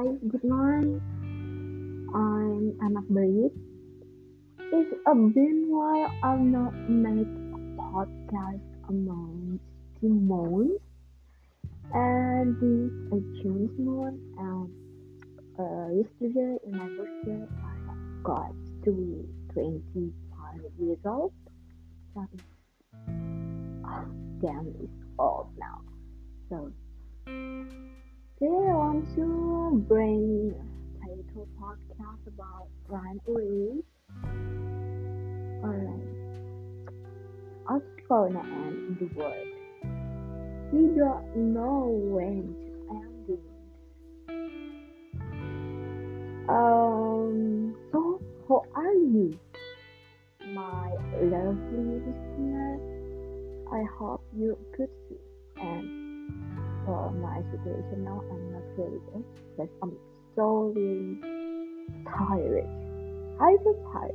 Hello, good morning. I'm Anak Baik. It's a been while I've not made a podcast among two months, and this is June month. And uh, yesterday, in my birthday, I got to be 25 years old. That is, oh, damn, it's old now. So a title podcast about rivalry. Alright. Obstacle and the world. We don't know when to end it. Um so how are you? My lovely listener. I hope you're good too. My situation now, I'm not really good because I'm so really tired. I feel tired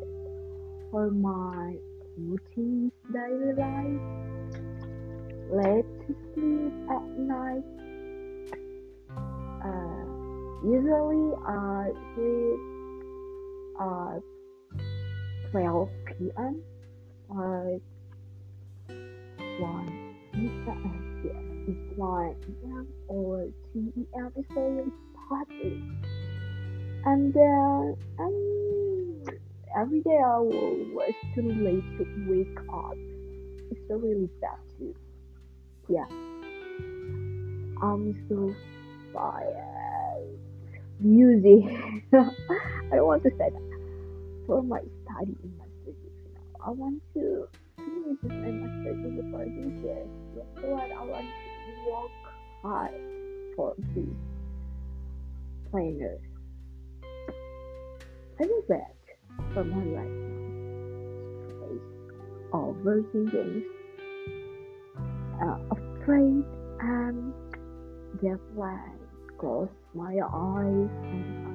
for my routine daily life, late to sleep at night. Uh, usually I sleep at 12 p.m. or 1 p.m. It's 1 p.m. or 2 p.m. It's very party. And then um, every day I was too late to wake up. It's so really bad too. Yeah. I'm so tired. Music. I don't want to say that. For my study in my studies now. I want to finish my master's before this year. That's what I want to work hard for this trainer. I feel bad for my life now. Stress, overthinking, uh, afraid, and just like close my eyes and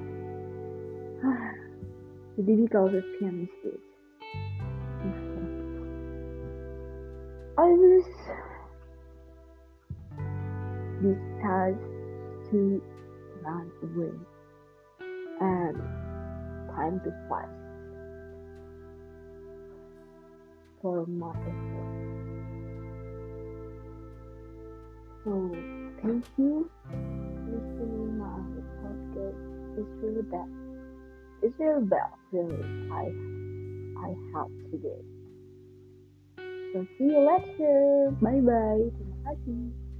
the difficult piano stage. I was discussed to run away and time to fight for my effort. So thank you for listening my podcast. It's really bad. It's really bad really I I have today. So see you later. Bye bye. Terima kasih.